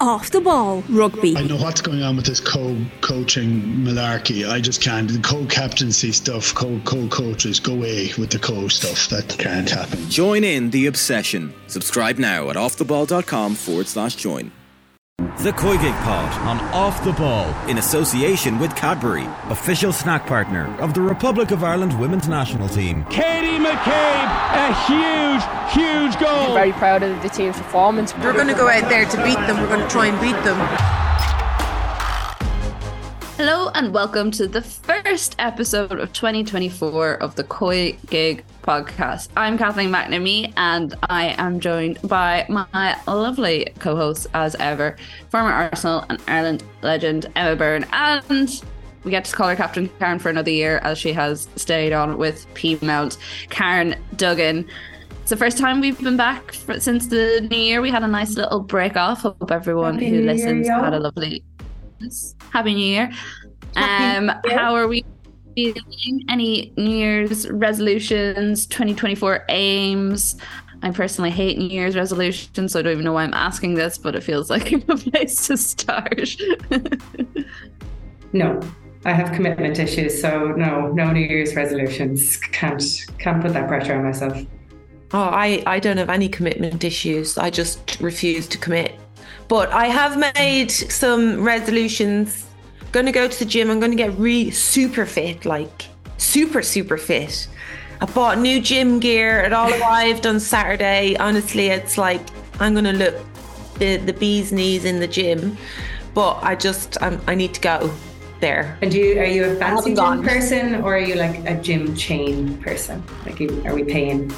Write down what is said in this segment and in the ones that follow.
Off the Ball Rugby. I know what's going on with this co-coaching malarkey. I just can't. The co-captaincy stuff, co-co-coaches, go away with the co stuff. That can't happen. Join in the obsession. Subscribe now at offtheball.com forward slash join. The COYGIG Pod on Off the Ball in association with Cadbury, official snack partner of the Republic of Ireland women's national team. Katie McCabe, a huge, huge goal. I'm very proud of the team's performance. We're going to go out there to beat them. We're going to try and beat them. Hello and welcome to the first episode of 2024 of the Koi Gig podcast. I'm Kathleen McNamee and I am joined by my lovely co host as ever, former Arsenal and Ireland legend Emma Byrne. And we get to call her Captain Karen for another year as she has stayed on with Peamount. Karen Duggan. It's the first time we've been back for, since the new year. We had a nice little break off. Hope everyone Happy who listens year, had a lovely Happy New Year. Um, how are we feeling? Any New Year's resolutions, 2024 aims? I personally hate New Year's resolutions, so I don't even know why I'm asking this, but it feels like a place to start. no, I have commitment issues, so no, no New Year's resolutions. Can't can't put that pressure on myself. Oh, I I don't have any commitment issues. I just refuse to commit. But I have made some resolutions. Gonna go to the gym. I'm gonna get really super fit, like super, super fit. I bought new gym gear. It all arrived on Saturday. Honestly, it's like I'm gonna look the the bee's knees in the gym. But I just I'm, I need to go there. And do you are you a fancy gym person or are you like a gym chain person? Like, are we paying?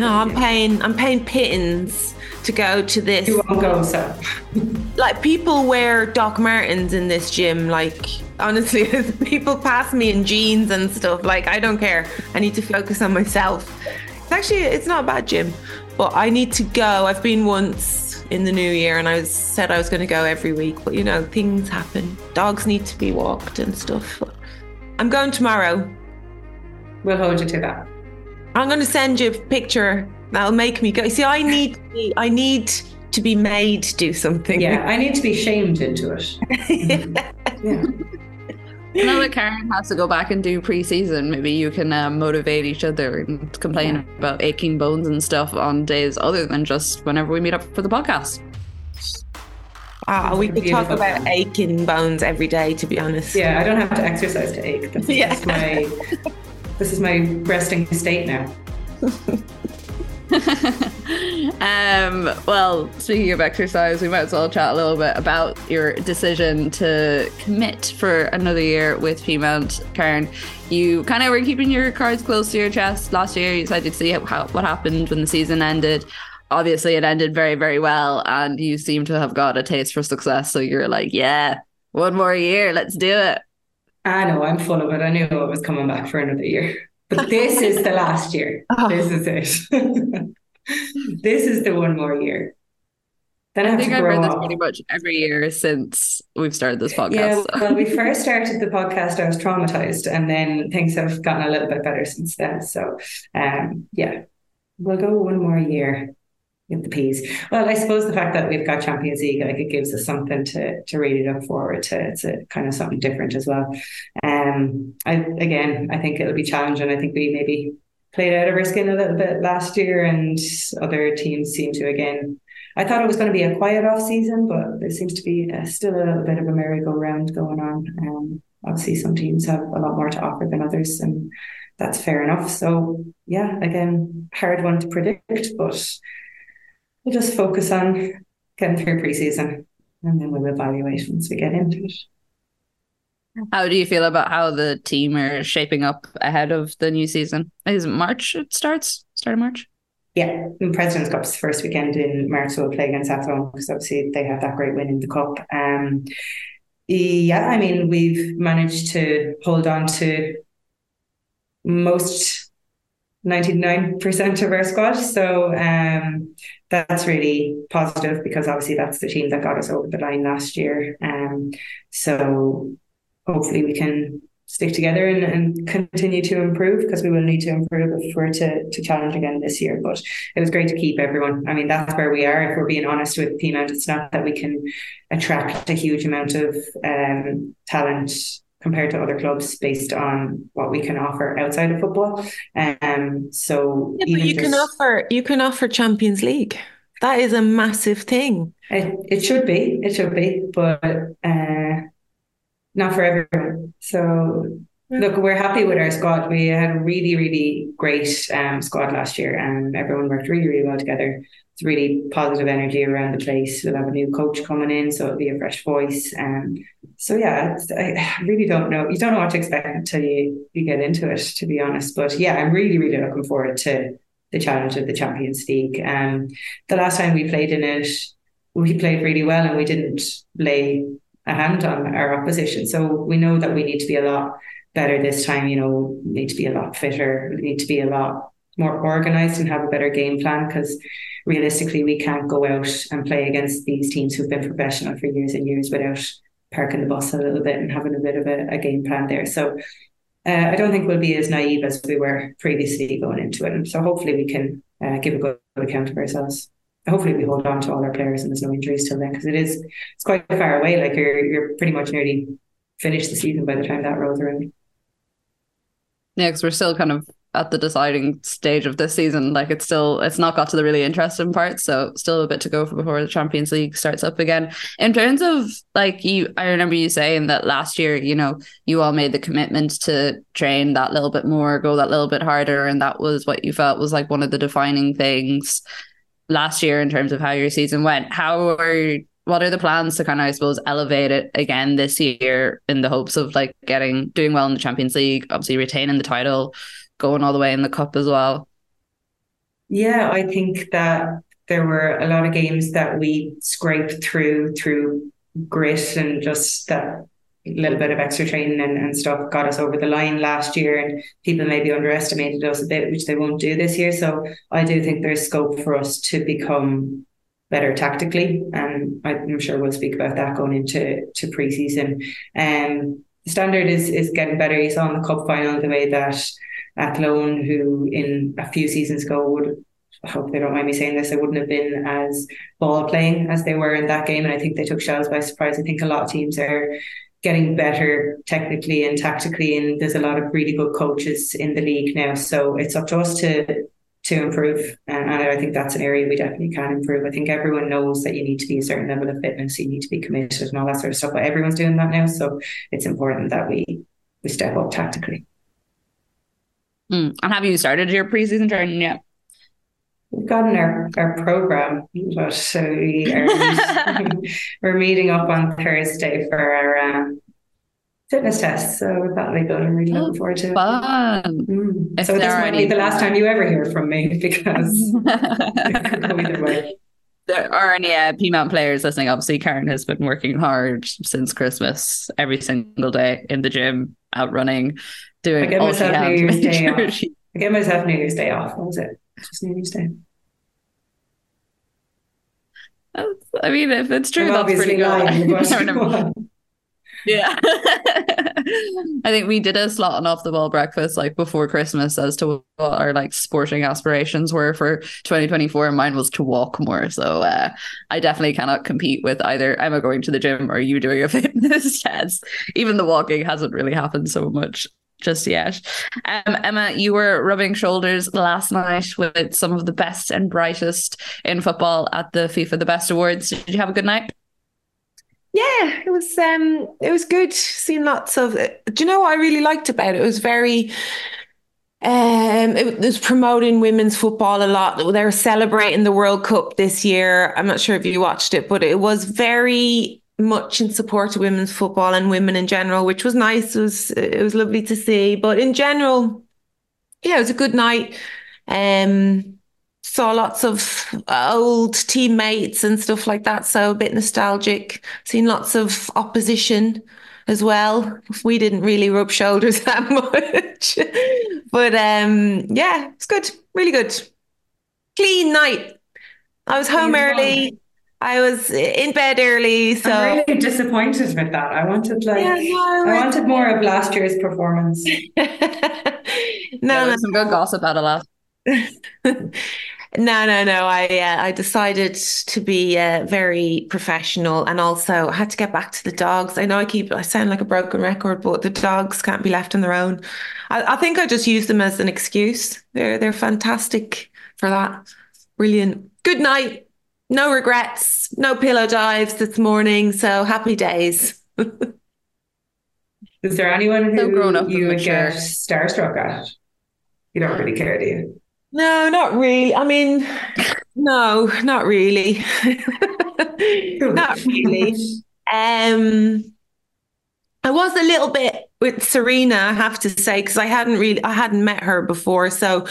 No, I'm paying. I'm paying pittance to go to this. You won't go, so. like people wear Doc Martens in this gym. Like honestly, people pass me in jeans and stuff. Like I don't care. I need to focus on myself. It's actually it's not a bad gym, but I need to go. I've been once in the new year and I was said I was going to go every week, but you know things happen. Dogs need to be walked and stuff. I'm going tomorrow. We'll hold you to that. I'm going to send you a picture That'll make me go. See, I need to be, I need to be made to do something. Yeah, I need to be shamed into it. yeah. Now that Karen has to go back and do preseason, maybe you can uh, motivate each other and complain yeah. about aching bones and stuff on days other than just whenever we meet up for the podcast. Ah, we could talk about aching bones every day. To be honest, yeah, I don't have to exercise to ache. This, yeah. this is my this is my resting state now. um, well, speaking of exercise, we might as well chat a little bit about your decision to commit for another year with Peamount. Karen, you kind of were keeping your cards close to your chest last year. You decided to see how, what happened when the season ended. Obviously, it ended very, very well, and you seem to have got a taste for success. So you're like, yeah, one more year, let's do it. I know, I'm full of it. I knew I was coming back for another year. But this is the last year. Oh. This is it. this is the one more year. Then I, I think I've read this pretty much every year since we've started this podcast. Yeah, so. well, we first started the podcast, I was traumatized, and then things have gotten a little bit better since then. So, um, yeah, we'll go one more year the peas. Well, I suppose the fact that we've got Champions League, like it gives us something to to really look forward to. It's a kind of something different as well. Um, I again, I think it'll be challenging. I think we maybe played out of our skin a little bit last year, and other teams seem to again. I thought it was going to be a quiet off season, but there seems to be uh, still a little bit of a merry-go-round going on. Um, obviously, some teams have a lot more to offer than others, and that's fair enough. So, yeah, again, hard one to predict, but we'll just focus on getting through preseason and then we'll evaluate once we get into it. How do you feel about how the team are shaping up ahead of the new season? Is it March it starts? Start of March? Yeah, in President's Cup's first weekend in March, so we'll play against Athlone because obviously they have that great win in the cup. Um, yeah, I mean, we've managed to hold on to most 99% of our squad. So um, that's really positive because obviously that's the team that got us over the line last year. Um, so hopefully we can stick together and, and continue to improve because we will need to improve if we're to, to challenge again this year. But it was great to keep everyone. I mean, that's where we are. If we're being honest with Peamount, it's not that we can attract a huge amount of um, talent compared to other clubs based on what we can offer outside of football. Um, so yeah, you just, can offer you can offer Champions League. That is a massive thing. It, it should be. It should be, but. Uh, not for everyone. So look, we're happy with our squad. We had a really, really great um, squad last year, and everyone worked really, really well together. It's really positive energy around the place. We'll have a new coach coming in, so it'll be a fresh voice. And um, so yeah, I really don't know. You don't know what to expect until you you get into it, to be honest. But yeah, I'm really, really looking forward to the challenge of the Champions League. Um, the last time we played in it, we played really well, and we didn't lay a hand on our opposition. So we know that we need to be a lot better this time. You know, need to be a lot fitter. We need to be a lot more organized and have a better game plan because realistically we can't go out and play against these teams who've been professional for years and years without parking the bus a little bit and having a bit of a, a game plan there. So uh, I don't think we'll be as naive as we were previously going into it. And so hopefully we can uh, give a good account of ourselves hopefully we hold on to all our players and there's no injuries till then because it is it's quite far away. Like you're you're pretty much nearly finished the season by the time that rolls around. Yeah, because we're still kind of at the deciding stage of this season. Like it's still it's not got to the really interesting part, so still a bit to go for before the Champions League starts up again. In terms of like you, I remember you saying that last year, you know, you all made the commitment to train that little bit more, go that little bit harder, and that was what you felt was like one of the defining things last year in terms of how your season went. How are what are the plans to kind of I suppose elevate it again this year in the hopes of like getting doing well in the Champions League, obviously retaining the title, going all the way in the cup as well? Yeah, I think that there were a lot of games that we scraped through through grit and just that little bit of extra training and, and stuff got us over the line last year and people maybe underestimated us a bit which they won't do this year so I do think there's scope for us to become better tactically and I'm sure we'll speak about that going into to preseason um the standard is is getting better you saw in the cup final the way that Athlone who in a few seasons ago would I hope they don't mind me saying this, they wouldn't have been as ball playing as they were in that game. And I think they took Shels by surprise. I think a lot of teams are getting better technically and tactically and there's a lot of really good coaches in the league now so it's up to us to to improve and I think that's an area we definitely can improve I think everyone knows that you need to be a certain level of fitness you need to be committed and all that sort of stuff but everyone's doing that now so it's important that we we step up tactically mm. and have you started your preseason training yet We've gotten our, our program, but so we are we're meeting up on Thursday for our um, fitness test. So that'll be good. I'm really looking forward to fun. it. Mm. So this might be the last time you ever hear from me because it could go either way. There are any uh, Peamount players listening. Obviously, Karen has been working hard since Christmas, every single day in the gym, out running, doing I get all myself New Year's Day off. She... I get myself New Year's Day off. What was it? Just New Year's Day. I mean, if it's true, I'm that's pretty good. yeah. I think we did a slot on off the ball breakfast like before Christmas as to what our like sporting aspirations were for 2024. And Mine was to walk more. So uh, I definitely cannot compete with either Emma going to the gym or you doing a fitness test. Even the walking hasn't really happened so much just yet. Um, Emma, you were rubbing shoulders last night with some of the best and brightest in football at the FIFA The Best Awards. Did you have a good night? Yeah, it was um it was good. Seeing lots of do you know what I really liked about it? It was very um it was promoting women's football a lot. They were celebrating the World Cup this year. I'm not sure if you watched it, but it was very much in support of women's football and women in general, which was nice. It was it was lovely to see. But in general, yeah, it was a good night. Um, saw lots of old teammates and stuff like that. So a bit nostalgic. Seen lots of opposition as well. We didn't really rub shoulders that much. but um, yeah, it's good. Really good. Clean night. I was home early. I was in bed early, so I'm really disappointed with that. I wanted like Yeah, no, I wanted more of last year's performance. no, There no, was some good gossip out of that. No, no, no. I uh, I decided to be uh, very professional, and also I had to get back to the dogs. I know I keep I sound like a broken record, but the dogs can't be left on their own. I, I think I just use them as an excuse. They're they're fantastic for that. Brilliant. Good night. No regrets. No pillow dives this morning. So happy days. Is there anyone So who grown up you would mature. get starstruck at? You don't really care, do you? No, not really. I mean, no, not really. Not really. Um, I was a little bit with Serena, I have to say, because I hadn't really, I hadn't met her before. So,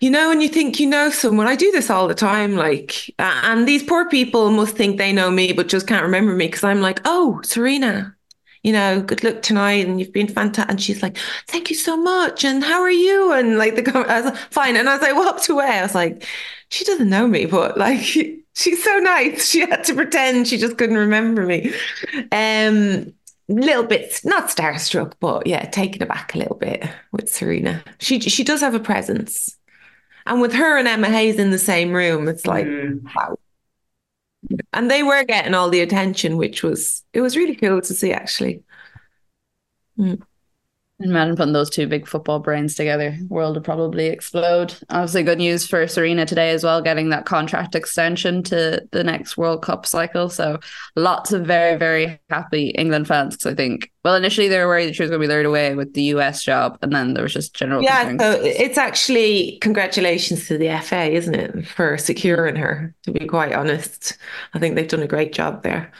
you know, when you think you know someone, I do this all the time. Like, uh, and these poor people must think they know me, but just can't remember me because I'm like, oh, Serena, you know, good luck tonight, and you've been fantastic. And she's like, thank you so much, and how are you? And like the, I was like, fine. And as I walked away, I was like, she doesn't know me, but like, she's so nice. She had to pretend she just couldn't remember me. Um, little bit not starstruck, but yeah, taken aback a little bit with Serena. She she does have a presence, and with her and Emma Hayes in the same room, it's like Mm. wow. And they were getting all the attention, which was it was really cool to see actually. Hmm. Imagine putting those two big football brains together. World would probably explode. Obviously, good news for Serena today as well, getting that contract extension to the next World Cup cycle. So lots of very, very happy England fans. Because I think, well, initially they were worried that she was going to be lured away with the US job, and then there was just general. Yeah, so it's actually congratulations to the FA, isn't it, for securing her, to be quite honest. I think they've done a great job there.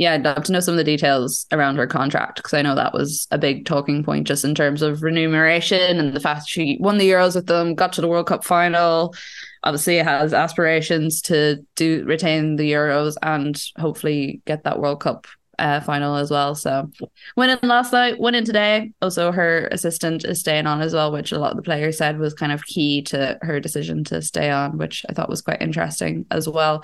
Yeah, I'd love to know some of the details around her contract because I know that was a big talking point just in terms of remuneration and the fact she won the Euros with them, got to the World Cup final. Obviously, has aspirations to do retain the Euros and hopefully get that World Cup uh, final as well. So, winning last night, winning today. Also, her assistant is staying on as well, which a lot of the players said was kind of key to her decision to stay on, which I thought was quite interesting as well.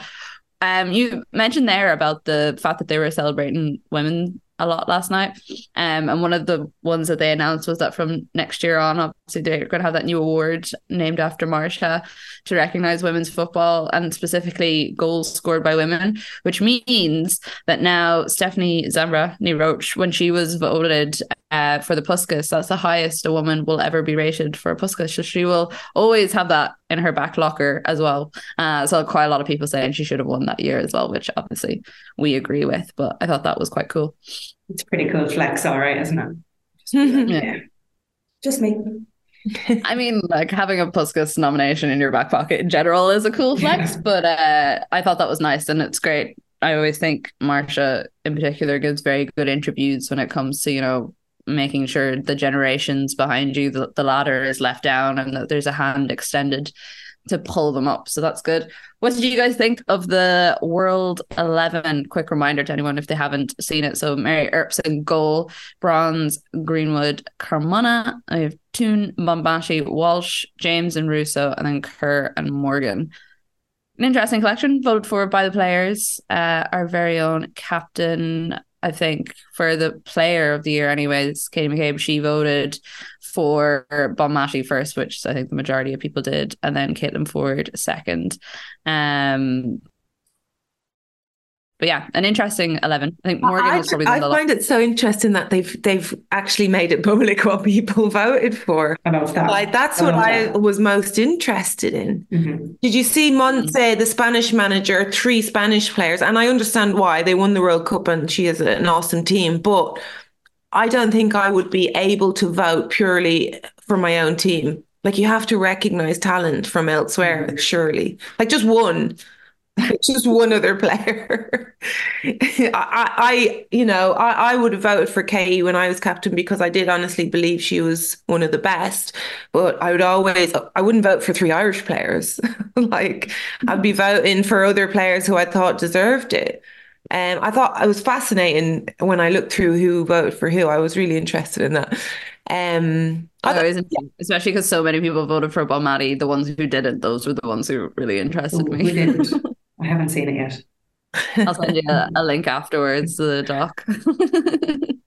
Um, you mentioned there about the fact that they were celebrating women a lot last night. Um, and one of the ones that they announced was that from next year on, obviously they're going to have that new award named after Marta to recognize women's football and specifically goals scored by women, which means that now Stephanie Zambra Roach, when she was voted uh, for the Puskas, that's the highest a woman will ever be rated for a Puskas. So she will always have that in her back locker as well. Uh, so quite a lot of people saying she should have won that year as well, which obviously we agree with. But I thought that was quite cool. It's pretty cool flex, all right, isn't it? Yeah. Yeah. Just me. I mean, like having a Puskas nomination in your back pocket in general is a cool flex, Yeah. but uh, I thought that was nice and it's great. I always think Marta in particular gives very good interviews when it comes to, you know, making sure the generations behind you, the, the ladder is left down and that there's a hand extended to pull them up. So that's good. What did you guys think of the World 11? Quick reminder to anyone if they haven't seen it. So Mary Earps in goal, Bronze, Greenwood, Carmona. I have Toone, Bonmati, Walsh, James and Russo, and then Kerr and Morgan. An interesting collection voted for by the players. Uh, our very own captain, I think, for the player of the year, anyways, Katie McCabe, she voted for Bonmati first, which I think the majority of people did, and then Caitlin Foord second. Um, but yeah, an interesting eleven. I think Morgan I, was probably I the find it so interesting that they've they've actually made it public what people voted for. I love that. Like that's I what love I that. was most interested in. Mhm. Did you see Montse, the Spanish manager, three Spanish players? And I understand why they won the World Cup and she is an awesome team, but I don't think I would be able to vote purely for my own team. Like you have to recognize talent from elsewhere, surely. Like just one. just one other player. I, I, you know, I, I would have voted for Kay when I was captain because I did honestly believe she was one of the best. But I would always, I wouldn't vote for three Irish players. like I'd be voting for other players who I thought deserved it. Um, I thought it was fascinating when I looked through who voted for who. I was really interested in that. Um, I I thought- always, especially because so many people voted for Bonmati. The ones who didn't, those were the ones who really interested Ooh, me. Who didn't? I haven't seen it yet. I'll send you a, a link afterwards to the doc.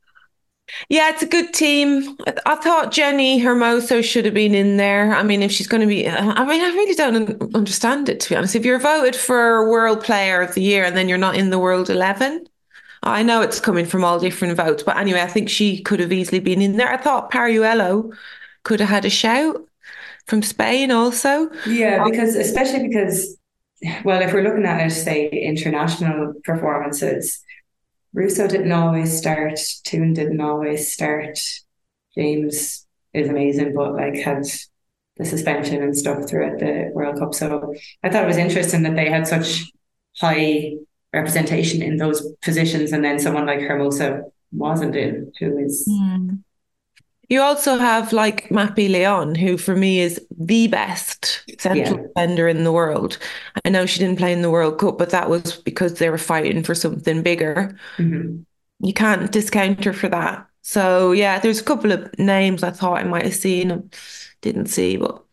Yeah, it's a good team. I, I thought Jenni Hermoso should have been in there. I mean, if she's going to be, I mean, I really don't understand it, to be honest. If you're voted for World Player of the Year and then you're not in the World 11, I know it's coming from all different votes. But anyway, I think she could have easily been in there. I thought Paralluelo could have had a shout from Spain also. Yeah, um, because especially because, well, if we're looking at it, say international performances, Russo didn't always start, Toone didn't always start. James is amazing, but like had the suspension and stuff throughout the World Cup. So I thought it was interesting that they had such high representation in those positions, and then someone like Hermoso wasn't in, who is. Mm. You also have like Mapi Leon, who for me is the best central yeah. defender in the world. I know she didn't play in the World Cup, but that was because they were fighting for something bigger. Mm-hmm. You can't discount her for that. So yeah, there's a couple of names I thought I might have seen, didn't see, but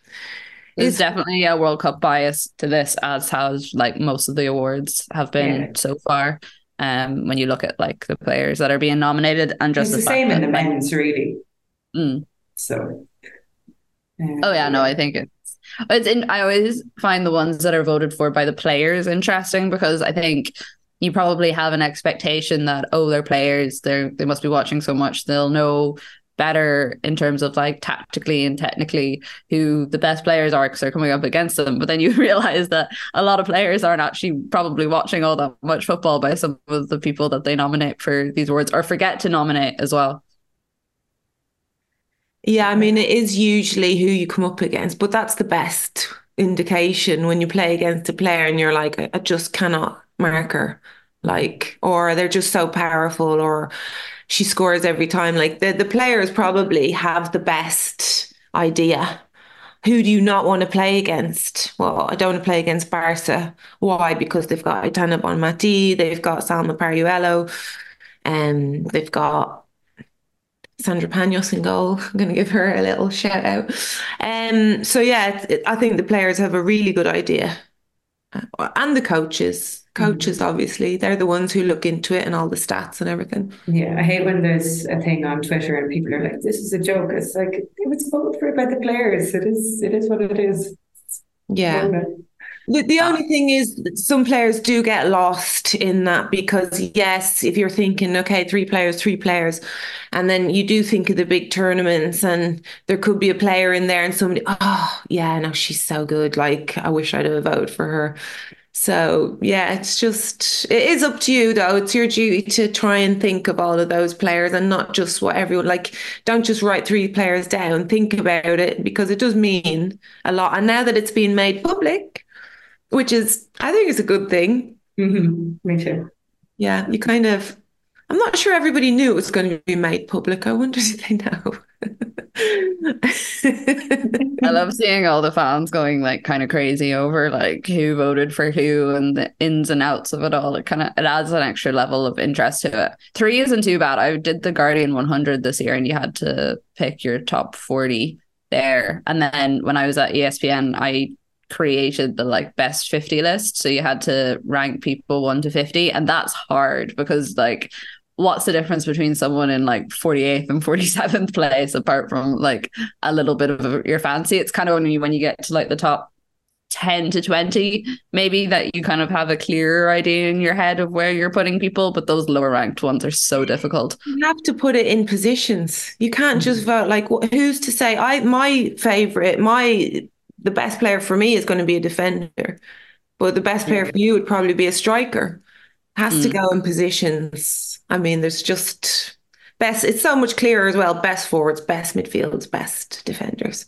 it's definitely a World Cup bias to this, as has like most of the awards have been yeah. so far. Um, when you look at like the players that are being nominated, and just it's the, the same in the men's, really. Mm. So. oh yeah, no, I think it's it's in, I always find the ones that are voted for by the players interesting because I think you probably have an expectation that oh they're players they're they must be watching so much they'll know better in terms of like tactically and technically who the best players are because they're coming up against them. But then you realize that a lot of players aren't actually probably watching all that much football by some of the people that they nominate for these awards or forget to nominate as well. Yeah, I mean, it is usually who you come up against, but that's the best indication when you play against a player and you're like, I just cannot mark her. Like, or they're just so powerful, or she scores every time. Like, the, the players probably have the best idea. Who do you not want to play against? Well, I don't want to play against Barca. Why? Because they've got Aitana Bonmati, they've got Salma Paralluelo, and um, they've got Sandra Panos in goal. I'm going to give her a little shout out. Um, so yeah, it, I think the players have a really good idea, uh, and the coaches. Coaches, mm-hmm. obviously, they're the ones who look into it and all the stats and everything. Yeah, I hate when there's a thing on Twitter and people are like, "This is a joke." It's like it was voted for by the players. It is. It is what it is. Yeah. The, the ah. only thing is some players do get lost in that because yes, if you're thinking, okay, three players, three players, and then you do think of the big tournaments and there could be a player in there and somebody, oh yeah, no, she's so good. Like I wish I'd have voted for her. So yeah, it's just it is up to you though. It's your duty to try and think of all of those players and not just what everyone like. Don't just write three players down. Think about it because it does mean a lot. And now that it's been made public, which is I think is a good thing. Mm-hmm. Me too. Yeah, you kind of. I'm not sure everybody knew it was going to be made public. I wonder if they know. I love seeing all the fans going like kind of crazy over like who voted for who and the ins and outs of it all. It kind of it adds an extra level of interest to it. Three isn't too bad. I did the Guardian 100 this year, and you had to pick your top 40 there. And then when I was at ESPN, I created the like best 50 list. So you had to rank people 1 to 50 and that's hard because like what's the difference between someone in like 48th and 47th place apart from like a little bit of your fancy? It's kind of only when you get to like the top 10 to 20 maybe that you kind of have a clearer idea in your head of where you're putting people but those lower ranked ones are so difficult. You have to put it in positions. You can't just mm. vote like who's to say? I my favorite my the best player for me is going to be a defender, but the best player for you would probably be a striker. Has mm. to go in positions. I mean, there's just best. It's so much clearer as well. Best forwards, best midfields, best defenders.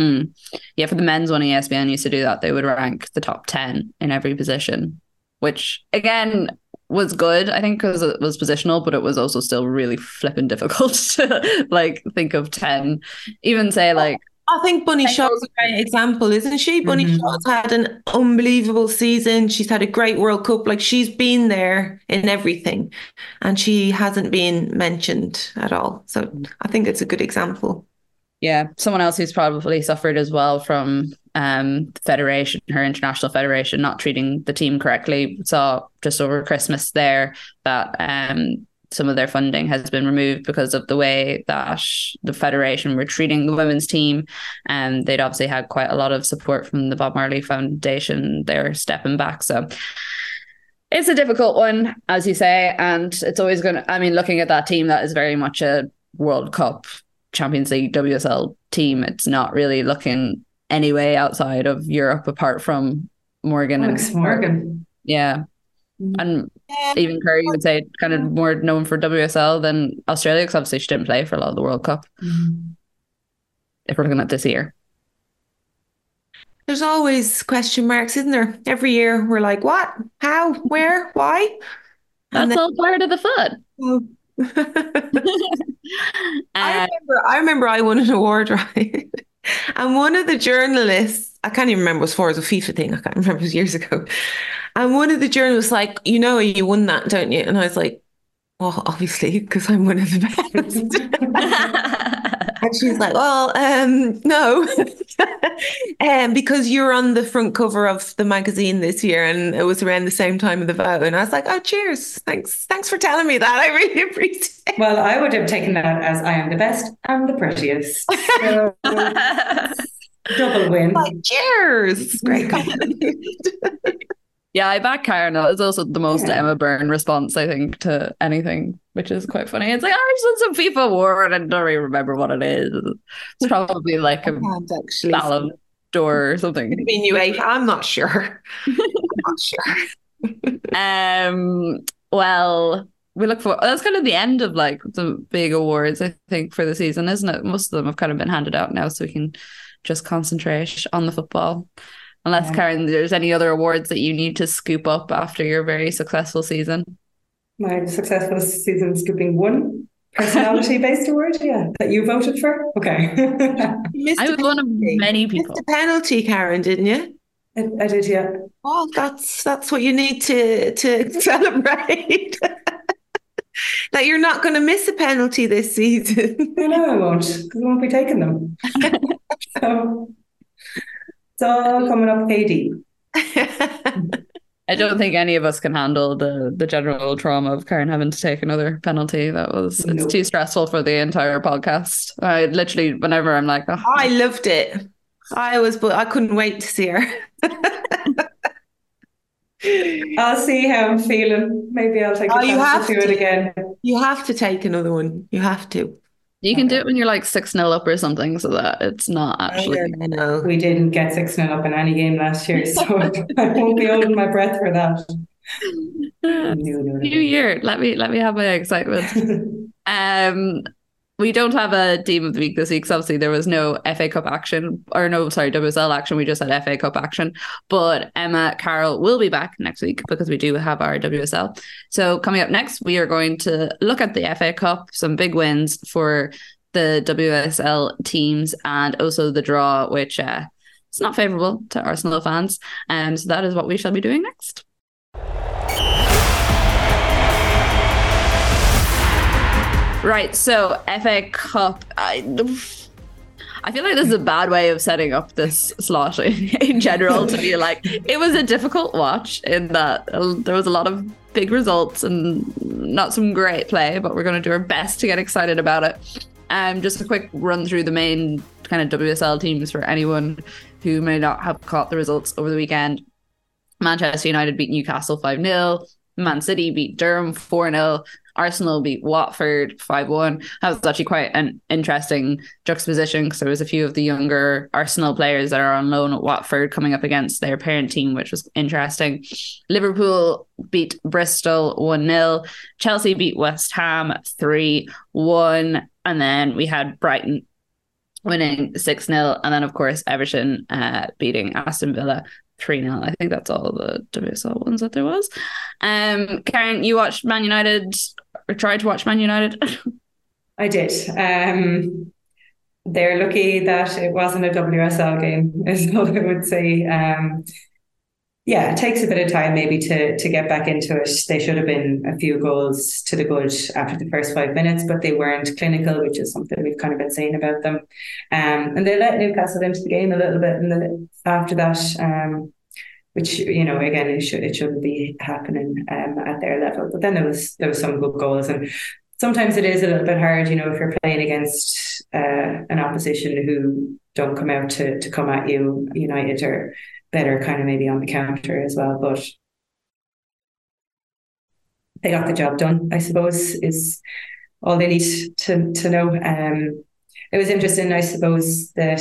Mm. Yeah, for the men's one, ESPN used to do that. They would rank the top ten in every position, which again was good. I think because it was positional, but it was also still really flipping difficult to like think of ten. Even say like I think Bunny Shaw's a great example, isn't she? Bunny mm-hmm. Shaw's had an unbelievable season. She's had a great World Cup. Like she's been there in everything, and she hasn't been mentioned at all. So I think it's a good example. Yeah, someone else who's probably suffered as well from um, the federation, her international federation, not treating the team correctly. Saw just over Christmas there that um, some of their funding has been removed because of the way that the federation were treating the women's team. And um, they'd obviously had quite a lot of support from the Bob Marley Foundation. They're stepping back, so it's a difficult one, as you say, and it's always going to. I mean, looking at that team, that is very much a World Cup Champions League WSL team. It's not really looking any way outside of Europe apart from Morgan Alex and Morgan. Yeah. Mm-hmm. And even Curry would say kind of more known for WSL than Australia because obviously she didn't play for a lot of the World Cup. Mm-hmm. If we're looking at this year. There's always question marks, isn't there? Every year we're like, what? How? Where? Why? That's then- all part of the fun. Oh. I remember I remember I won an award, right? and one of the journalists, I can't even remember, as far as a FIFA thing. I can't remember, it was years ago. And one of the journalists was like, you know, you won that, don't you? And I was like, well, obviously, because I'm one of the best. and she's like, well, um, no, um, because you're on the front cover of the magazine this year, and it was around the same time of the vote. And I was like, oh, cheers, thanks, thanks for telling me that. I really appreciate. it. Well, I would have taken that as I am the best and the prettiest. So, double win. Like, cheers, great yeah, I back Karen. It's also the most yeah. Emma Byrne response, I think, to anything, which is quite funny. It's like, oh, I just won some FIFA award and I don't even remember what it is. It's probably like a actually Ballon d'Or or something. Maybe new eight. I'm not sure. I'm not sure. um. Well, we look for that's kind of the end of like the big awards, I think, for the season, isn't it? Most of them have kind of been handed out now, so we can just concentrate on the football. Unless yeah. Karen, there's any other awards that you need to scoop up after your very successful season. My successful season scooping one personality based award, yeah, that you voted for. Okay, I was one of many people. Missed a penalty, Karen, didn't you? I, I did, yeah. Well, that's that's what you need to to celebrate. That you're not going to miss a penalty this season. I know I won't, because I won't be taking them. so it's all coming up KD. I don't think any of us can handle the the general trauma of Karen having to take another penalty. That was nope. it's too stressful for the entire podcast. I literally whenever I'm like, oh. I loved it. I was, but I couldn't wait to see her. I'll see how I'm feeling. Maybe I'll take oh, you have to do it again. You have to take another one. You have to. You can do it when you're like 6 0 up or something so that it's not actually. I know. We didn't get 6 0 up in any game last year, so I won't be holding my breath for that. New year. Let me let me have my excitement. um we don't have a team of the week this week. So obviously, there was no FA Cup action, or no, sorry, WSL action. We just had FA Cup action. But Emma Carroll will be back next week because we do have our WSL. So coming up next, we are going to look at the FA Cup, some big wins for the WSL teams, and also the draw, which uh, is not favourable to Arsenal fans. And um, so that is what we shall be doing next. Right. So FA Cup. I, I feel like this is a bad way of setting up this slot in general. to be like, it was a difficult watch in that there was a lot of big results and not some great play, but we're going to do our best to get excited about it. Um, just a quick run through the main kind of WSL teams for anyone who may not have caught the results over the weekend. Manchester United beat Newcastle 5 0. Man City beat Durham 4 0. Arsenal beat Watford 5 1. That was actually quite an interesting juxtaposition because there was a few of the younger Arsenal players that are on loan at Watford coming up against their parent team, which was interesting. Liverpool beat Bristol 1 0. Chelsea beat West Ham 3 1. And then we had Brighton winning 6 0. And then, of course, Everton uh, beating Aston Villa 3 0. I think that's all the WSL ones that there was. Um, Karen, you watched Man United or tried to watch Man United? I did. Um, they're lucky that it wasn't a WSL game, is all I would say. Um, yeah, it takes a bit of time maybe to to get back into it. They should have been a few goals to the good after the first five minutes, but they weren't clinical, which is something we've kind of been saying about them. Um, and they let Newcastle into the game a little bit, and after that, um, which you know, again, it should it shouldn't be happening um, at their level. But then there was there was some good goals, and sometimes it is a little bit hard, you know, if you're playing against uh, an opposition who don't come out to to come at you. United are better kind of maybe on the counter as well. But they got the job done, I suppose, is all they need to, to know. Um, it was interesting, I suppose, that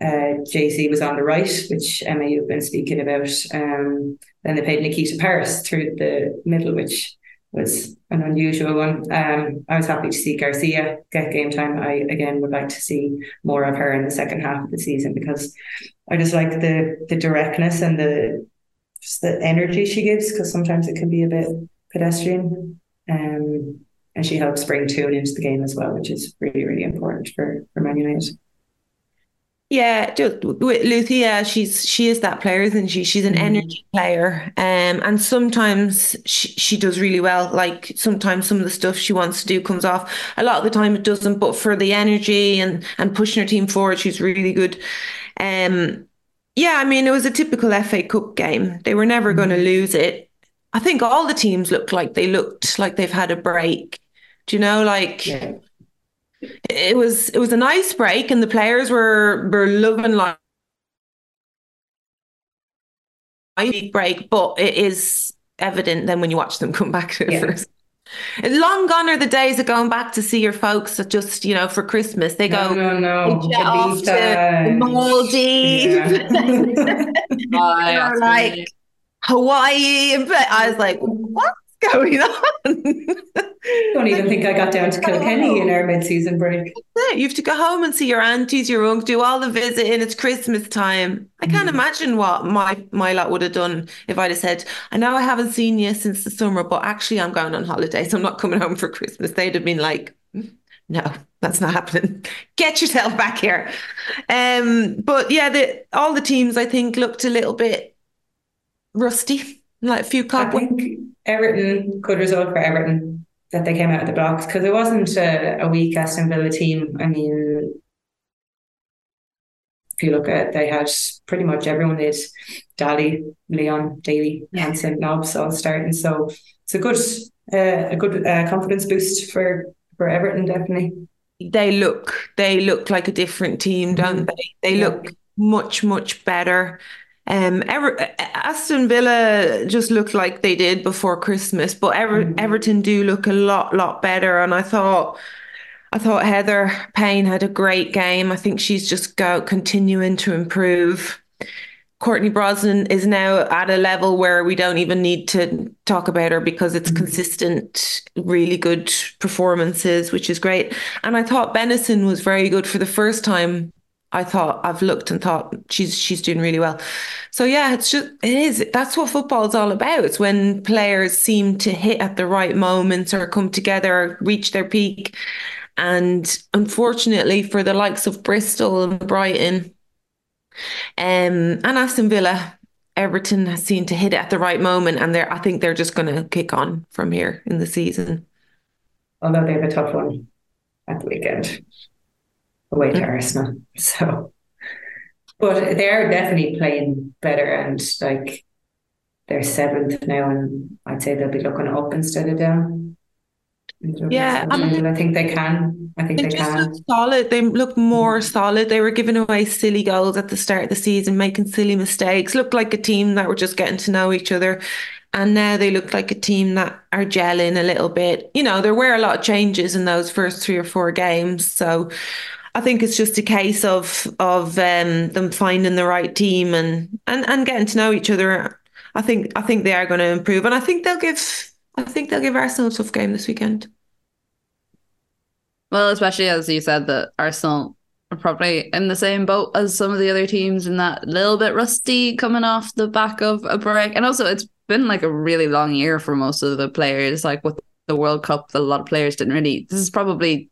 uh, JC was on the right, which Emma, you've been speaking about. Um, then they played Nikita Parris through the middle, which was an unusual one. Um, I was happy to see Garcia get game time. I again would like to see more of her in the second half of the season because I just like the the directness and the just the energy she gives because sometimes it can be a bit pedestrian. Um, and she helps bring Toone into the game as well, which is really really important for for Man United. Yeah, just with Lucía, she's she is that player, isn't she? She's an mm. energy player, um, and sometimes she, she does really well. Like sometimes some of the stuff she wants to do comes off. A lot of the time it doesn't, but for the energy and and pushing her team forward, she's really good. Um, yeah, I mean it was a typical FA Cup game. They were never mm. going to lose it. I think all the teams looked like they looked like they've had a break. Do you know, like. Yeah it was it was a nice break, and the players were were loving like break, but it is evident then when you watch them come back to it yeah. first. Long gone are the days of going back to see your folks that just, you know, for Christmas. They go no, no, no. They jet off to Maldives. Yeah. like Hawaii. But I was like, what? Going on? Don't even think I got down to Kilkenny in our mid-season break. You have to go home and see your aunties, your uncle, do all the visiting. It's Christmas time. I can't mm. imagine what my my lot would have done if I'd have said, "I know I haven't seen you since the summer, but actually I'm going on holiday, so I'm not coming home for Christmas." They'd have been like, "No, that's not happening. Get yourself back here." Um, but yeah, the all the teams I think looked a little bit rusty, like a few cobwebs Everton, good result for Everton that they came out of the blocks because it wasn't a, a weak Aston Villa team. I mean, if you look at they had pretty much everyone did Dali, Leon, Daly, and St. Nobs all starting. So it's a good uh, a good uh, confidence boost for for Everton definitely. They look they look like a different team, don't mm-hmm. they? They yeah. look much much better. Um, Ever- Aston Villa just looked like they did before Christmas, but Ever- mm. Everton do look a lot, lot better. And I thought, I thought Heather Payne had a great game. I think she's just go continuing to improve. Courtney Brosnan is now at a level where we don't even need to talk about her because it's mm. consistent, really good performances, which is great. And I thought Bennison was very good for the first time I thought I've looked and thought she's she's doing really well. So yeah, it's just it is that's what football's all about. It's when players seem to hit at the right moments or come together, or reach their peak. And unfortunately for the likes of Bristol and Brighton um, and Aston Villa, Everton has seemed to hit it at the right moment and they're I think they're just gonna kick on from here in the season. Although they have a tough one at the weekend away to Arsenal. So, but they're definitely playing better and like they're seventh now, and I'd say they'll be looking up instead of down. Yeah, I, mean, I think they can. I think they, they can. solid. They look more solid. They were giving away silly goals at the start of the season, making silly mistakes. Looked like a team that were just getting to know each other. And now they look like a team that are gelling a little bit. You know, there were a lot of changes in those first three or four games. So I think it's just a case of of um, them finding the right team and, and and getting to know each other. I think I think they are going to improve, and I think they'll give I think they'll give Arsenal a tough game this weekend. Well, especially as you said that Arsenal are probably in the same boat as some of the other teams in that little bit rusty coming off the back of a break, and also it's been like a really long year for most of the players. Like with the World Cup, a lot of players didn't really. This is probably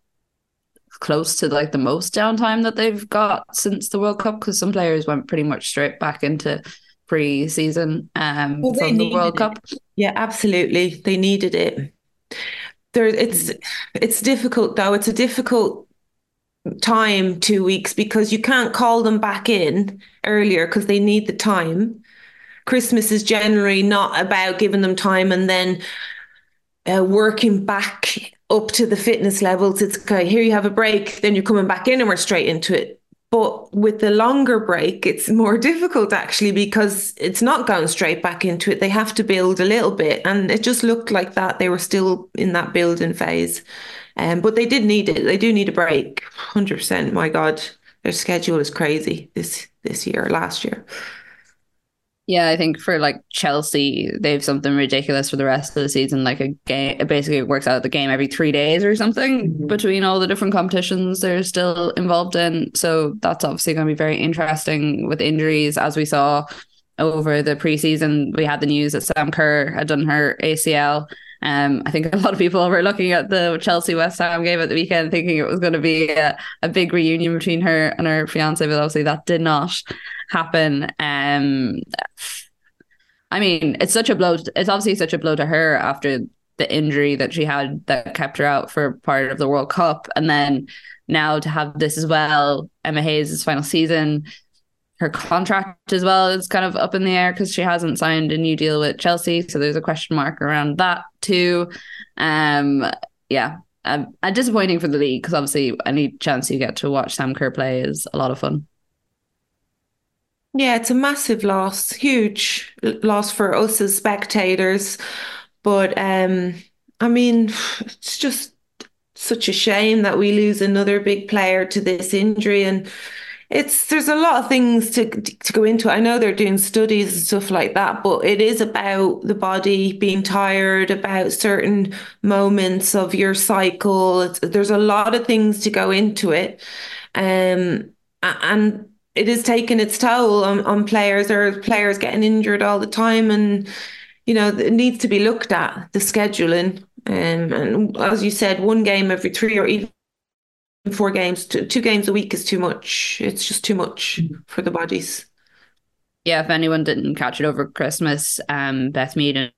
close to like the most downtime that they've got since the World Cup because some players went pretty much straight back into pre-season um, Well, from the World it. Cup. Yeah, absolutely. They needed it. There, it's it's difficult though. It's a difficult time, two weeks, because you can't call them back in earlier because they need the time. Christmas is generally not about giving them time and then uh, working back up to the fitness levels. It's okay, here you have a break, then you're coming back in and we're straight into it. But with the longer break, it's more difficult actually because it's not going straight back into it. They have to build a little bit. And it just looked like that. They were still in that building phase. Um, but they did need it. They do need a break. 100%. My God, their schedule is crazy this this year, last year. Yeah, I think for like Chelsea, they have something ridiculous for the rest of the season. Like a game, it basically works out the game every three days or something Mhm. between all the different competitions they're still involved in. So that's obviously going to be very interesting with injuries, as we saw over the preseason. We had the news that Sam Kerr had done her ACL. Um, I think a lot of people were looking at the Chelsea West Ham game at the weekend, thinking it was going to be a, a big reunion between her and her fiance, but obviously that did not happen. Um, I mean, it's such a blow. It's obviously such a blow to her after the injury that she had that kept her out for part of the World Cup, and then now to have this as well. Emma Hayes' final season, her contract as well is kind of up in the air because she hasn't signed a new deal with Chelsea, so there's a question mark around that too. Um, yeah, um, and disappointing for the league because obviously any chance you get to watch Sam Kerr play is a lot of fun. Yeah, it's a massive loss, huge loss for us as spectators. But um, I mean, it's just such a shame that we lose another big player to this injury. And it's there's a lot of things to to go into. I know they're doing studies and stuff like that, but it is about the body being tired, about certain moments of your cycle. It's, there's a lot of things to go into it. Um, and it is taking its toll on, on players. Are players getting injured all the time, and you know it needs to be looked at the scheduling. Um, and as you said, one game every three or even four games, two, two games a week is too much. It's just too much for the bodies. yeah, if anyone didn't catch it over Christmas, um, Beth Mead and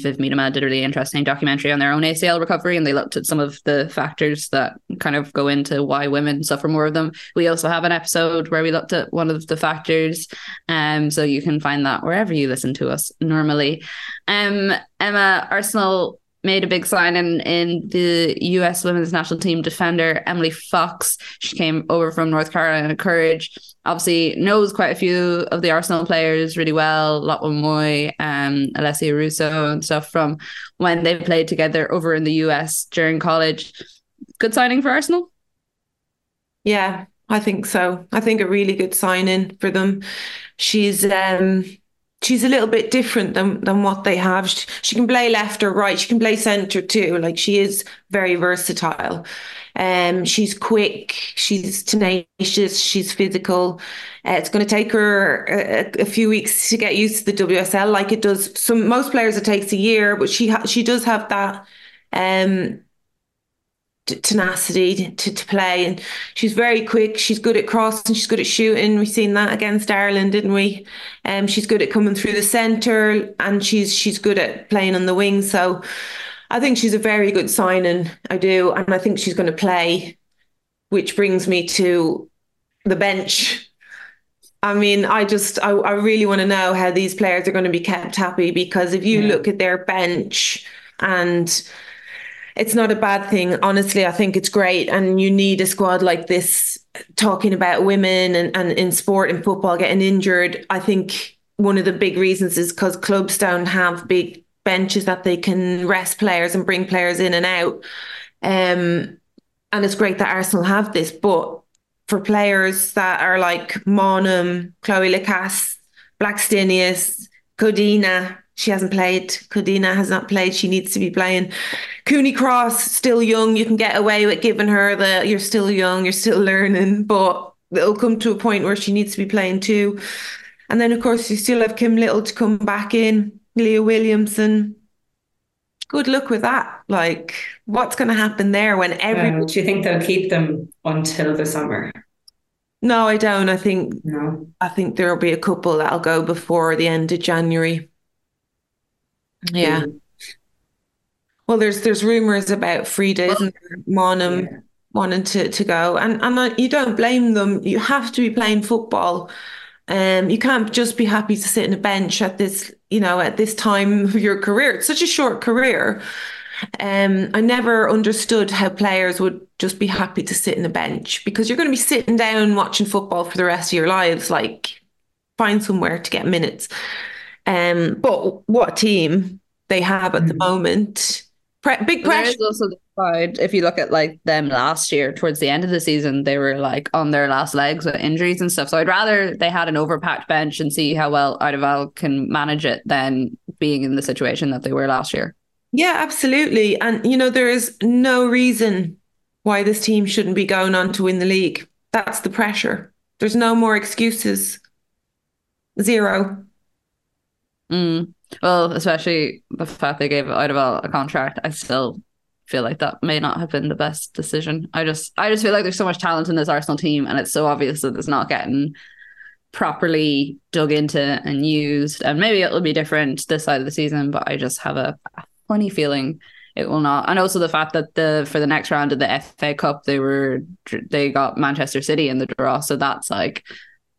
Viv Miedema did a really interesting documentary on their own ACL recovery, and they looked at some of the factors that kind of go into why women suffer more of them. We also have an episode where we looked at one of the factors, um, so you can find that wherever you listen to us normally. Um, Emma, Arsenal made a big sign in in the US women's national team defender Emily Fox. She came over from North Carolina Courage. Obviously knows quite a few of the Arsenal players really well, Lotte Wubben-Moy, um, Alessia Russo and stuff from when they played together over in the US during college. Good signing for Arsenal. Yeah, I think so. I think a really good signing for them. She's um she's a little bit different than than what they have. She, she can play left or right. She can play centre too. Like she is very versatile. Um, she's quick. She's tenacious. She's physical. Uh, it's going to take her a, a few weeks to get used to the WSL, like it does some most players. It takes a year, but she ha- she does have that um tenacity to, to play. And she's very quick. She's good at crossing. She's good at shooting. We've seen that against Ireland didn't we? Um she's good at coming through the center and she's she's good at playing on the wing. So I think she's a very good signing. I do. And I think she's going to play which brings me to the bench. I mean, I just, I, I really want to know how these players are going to be kept happy because if you Yeah. look at their bench and it's not a bad thing. Honestly, I think it's great. And you need a squad like this talking about women and, and in sport and football getting injured. I think one of the big reasons is because clubs don't have big benches that they can rest players and bring players in and out. Um, and it's great that Arsenal have this, but for players that are like Maanum, Cloé Lacasse, Blackstenius, Codina, she hasn't played. Codina has not played. She needs to be playing. Cooney Cross, still young. You can get away with giving her the you're still young, you're still learning, but it'll come to a point where she needs to be playing too. And then, of course, you still have Kim Little to come back in, Leah Williamson. Good luck with that. Like, what's going to happen there when every do you think they'll keep them until the summer? No, I don't. I think No. I think there'll be a couple that'll go before the end of January. Yeah. Well, there's there's rumors about Frida's and Maanum Yeah. wanting to, to go, and and you don't blame them. You have to be playing football. Um, you can't just be happy to sit in a bench at this, you know, at this time of your career. It's such a short career. Um, I never understood how players would just be happy to sit in a bench because you're going to be sitting down watching football for the rest of your lives. Like, find somewhere to get minutes. Um, but what team they have at the moment? Pre- big pressure. is also the side, if you look at like them last year, towards the end of the season, they were like on their last legs with injuries and stuff. So I'd rather they had an overpacked bench and see how well Eidevall can manage it than being in the situation that they were last year. Yeah, absolutely. And, you know, there is no reason why this team shouldn't be going on to win the league. That's the pressure. There's no more excuses. Zero. Mm. Well, especially the fact they gave Eidevall a contract, I still feel like that may not have been the best decision. I just I just feel like there's so much talent in this Arsenal team and it's so obvious that it's not getting properly dug into and used. And maybe it'll be different this side of the season, but I just have a funny feeling it will not. And also the fact that the for the next round of the FA Cup they were they got Manchester City in the draw, so that's like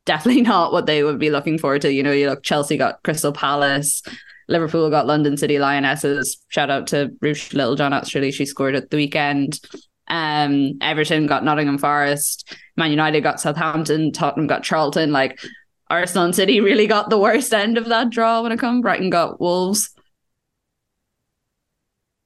definitely not what they would be looking forward to. You know, you look Chelsea got Crystal Palace, Liverpool got London City Lionesses. Shout out to Ruth Littlejohn. Actually, she scored at the weekend. Um, Everton got Nottingham Forest. Man United got Southampton. Tottenham got Charlton. Like Arsenal and City really got the worst end of that draw when it come. Brighton got Wolves.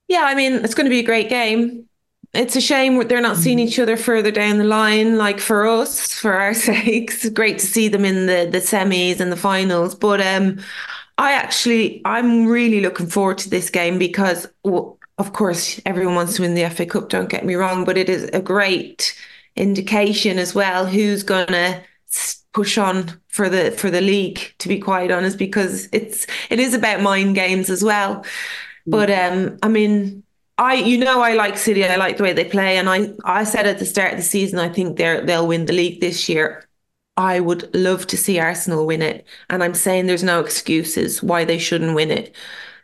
Yeah, I mean, it's going to be a great game. It's a shame they're not seeing each other further down the line. Like for us, for our sakes, great to see them in the the semis and the finals. But um, I actually, I'm really looking forward to this game because, well, of course, everyone wants to win the FA Cup. Don't get me wrong, but it is a great indication as well who's gonna push on for the for the league. To be quite honest, because it's it is about mind games as well. But um, I mean, I you know I like City. I like the way they play, and I I said at the start of the season I think they're they'll win the league this year. I would love to see Arsenal win it, and I'm saying there's no excuses why they shouldn't win it.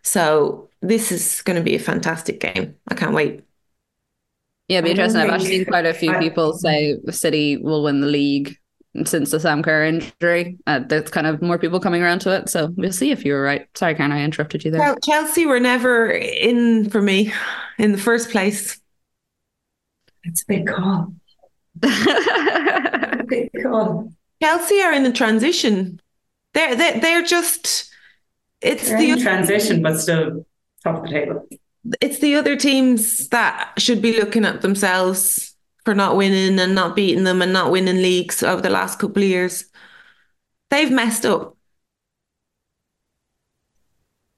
So this is going to be a fantastic game. I can't wait. Yeah, it'd be interesting. I've actually seen quite a few people say City will win the league since the Sam Kerr injury. Uh, there's kind of more people coming around to it, so we'll see if you were right. Sorry, Karen, I interrupted you there. Well, Chelsea were never in for me in the first place. It's a big call. A big call. Chelsea are in the transition. They're they're, they're just. It's They're the in transition, but still top of the table. it's the other teams that should be looking at themselves for not winning and not beating them and not winning leagues over the last couple of years. They've messed up.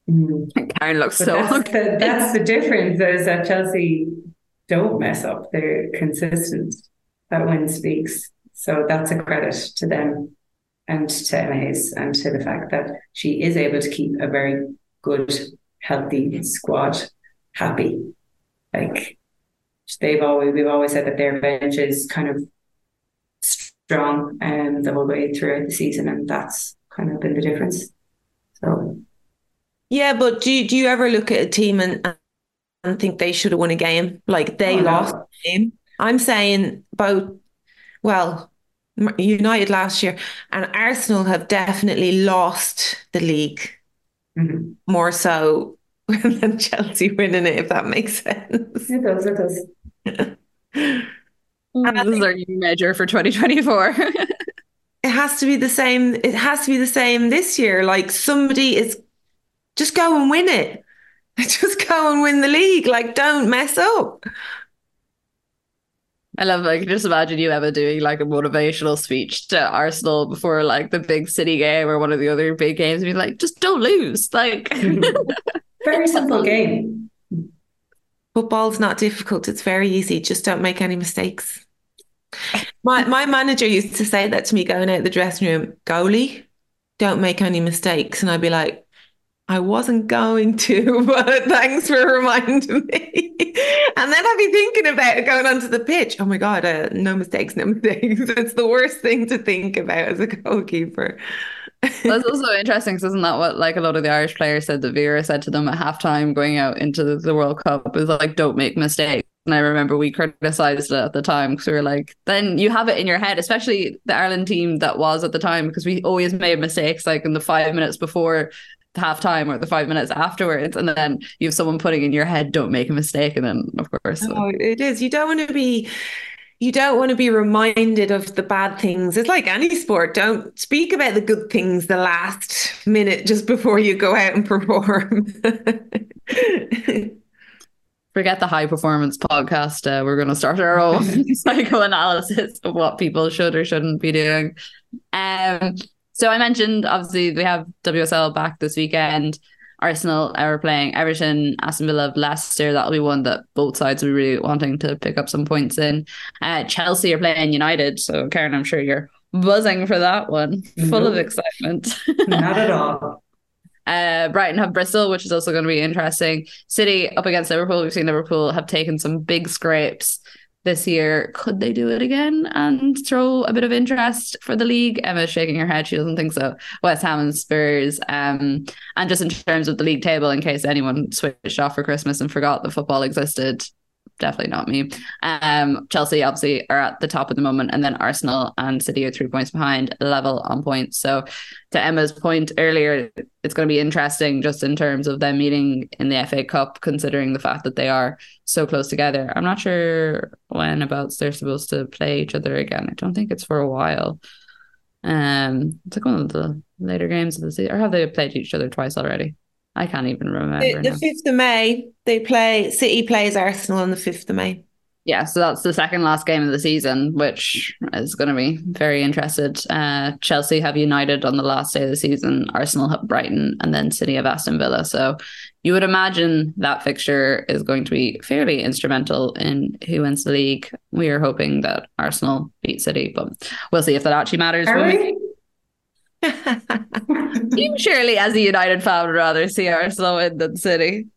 Mm. Karen looks But so that's, the, that's the difference is that Chelsea don't mess up. They're consistent. That win speaks. So that's a credit to them and to Emma Hayes and to the fact that she is able to keep a very good, healthy squad happy. Like they've always we've always said that their bench is kind of strong um the whole way throughout the season and that's kind of been the difference. So Yeah, but do you, do you ever look at a team and and think they should have won a game? Like they Oh, no. lost the game. I'm saying both. Well, United last year and Arsenal have definitely lost the league mhm. more so than Chelsea winning it, if that makes sense. it does, it does. This is our new measure for 2024. it has to be the same. It has to be the same this year. Like somebody is just go and win it. Just go and win the league. Like don't mess up. I love like just imagine you ever doing like a motivational speech to Arsenal before like the big city game or one of the other big games, and be like, just don't lose. Like Very simple game. Football's not difficult. It's very easy. Just don't make any mistakes. My my manager used to say that to me going out the dressing room, goalie, don't make any mistakes. And I'd be like, I wasn't going to, but thanks for reminding me. and then I'd be thinking about going onto the pitch. Oh my God, uh, no mistakes, no mistakes. It's the worst thing to think about as a goalkeeper. That's also interesting because isn't that what like a lot of the Irish players said that Vera said to them at halftime going out into the, the World Cup is like, don't make mistakes. And I remember we criticized it at the time because we were like, then you have it in your head, especially the Ireland team that was at the time, because we always made mistakes like in the five minutes before half time or the five minutes afterwards and then you have someone putting in your head don't make a mistake and then of course oh, it is you don't want to be you don't want to be reminded of the bad things. It's like any sport don't speak about the good things the last minute just before you go out and perform. Forget the high performance podcast uh, we're going to start our own psychoanalysis of what people should or shouldn't be doing. Um so I mentioned obviously we have WSL back this weekend. Arsenal are playing Everton, Aston Villa, Leicester. That'll be one that both sides will be really wanting to pick up some points in. Uh, Chelsea are playing United, so Karen, I'm sure you're buzzing for that one, full of excitement. Not at all. Uh, Brighton have Bristol, which is also going to be interesting. City up against Liverpool. We've seen Liverpool have taken some big scrapes this year. Could they do it again and throw a bit of interest for the league? Emma's shaking her head. She doesn't think so. West Ham and Spurs. Um, and just in terms of the league table, in case anyone switched off for Christmas and forgot that football existed, definitely not me. Um, Chelsea obviously are at the top at the moment, and then Arsenal and City are three points behind, level on points. So, to Emma's point earlier, it's going to be interesting just in terms of them meeting in the FA Cup, considering the fact that they are so close together. I'm not sure when about they're supposed to play each other again. I don't think it's for a while. Um, it's like one of the later games of the season, or have they played each other twice already? I can't even remember. The, 5th of May, they play, City plays Arsenal on the 5th of May. Yeah, so that's the second last game of the season, which is going to be very interested. Uh, Chelsea have United on the last day of the season, Arsenal have Brighton, and then City have Aston Villa. So you would imagine that fixture is going to be fairly instrumental in who wins the league. We are hoping that Arsenal beat City, but we'll see if that actually matters. You surely, as a United fan, would rather see Arsenal win than City.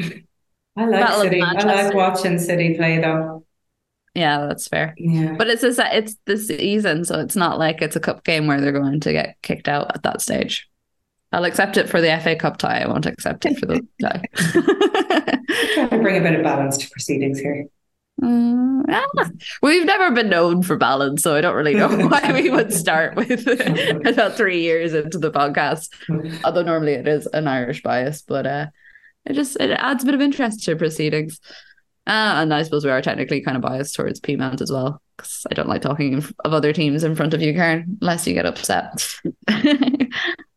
I like Battle City. I like watching City play though. Yeah, that's fair. Yeah. But it's a, it's the season, so it's not like it's a cup game where they're going to get kicked out at that stage. I'll accept it for the FA Cup tie. I won't accept it for the tie. Trying to bring a bit of balance to proceedings here. Mm, ah, we've never been known for balance, so I don't really know why we would start with about three years into the podcast. Although normally it is an Irish bias, but uh, it just it adds a bit of interest to proceedings. Uh, and I suppose we are technically kind of biased towards Peamount as well, because I don't like talking of other teams in front of you, Karen, unless you get upset.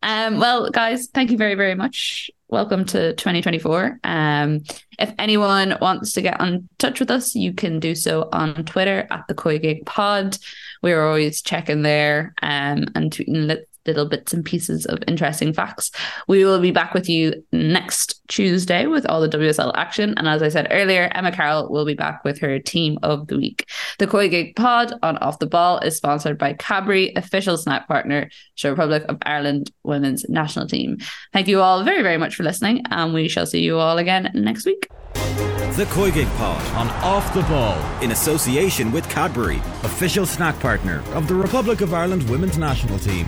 um, well, guys, thank you very, very much. Welcome to 2024. Um, if anyone wants to get in touch with us, you can do so on Twitter at the COYGIG Pod. We're always checking there um, and tweeting little bits and pieces of interesting facts. We will be back with you next Tuesday with all the WSL action. And as I said earlier, Emma Carroll will be back with her team of the week. The COYGIG Pod on Off the Ball is sponsored by Cadbury, official snack partner to Republic of Ireland women's national team. Thank you all very, very much for listening, and we shall see you all again next week. The COYGIG Pod on Off the Ball, in association with Cadbury. official snack partner of the Republic of Ireland women's national team.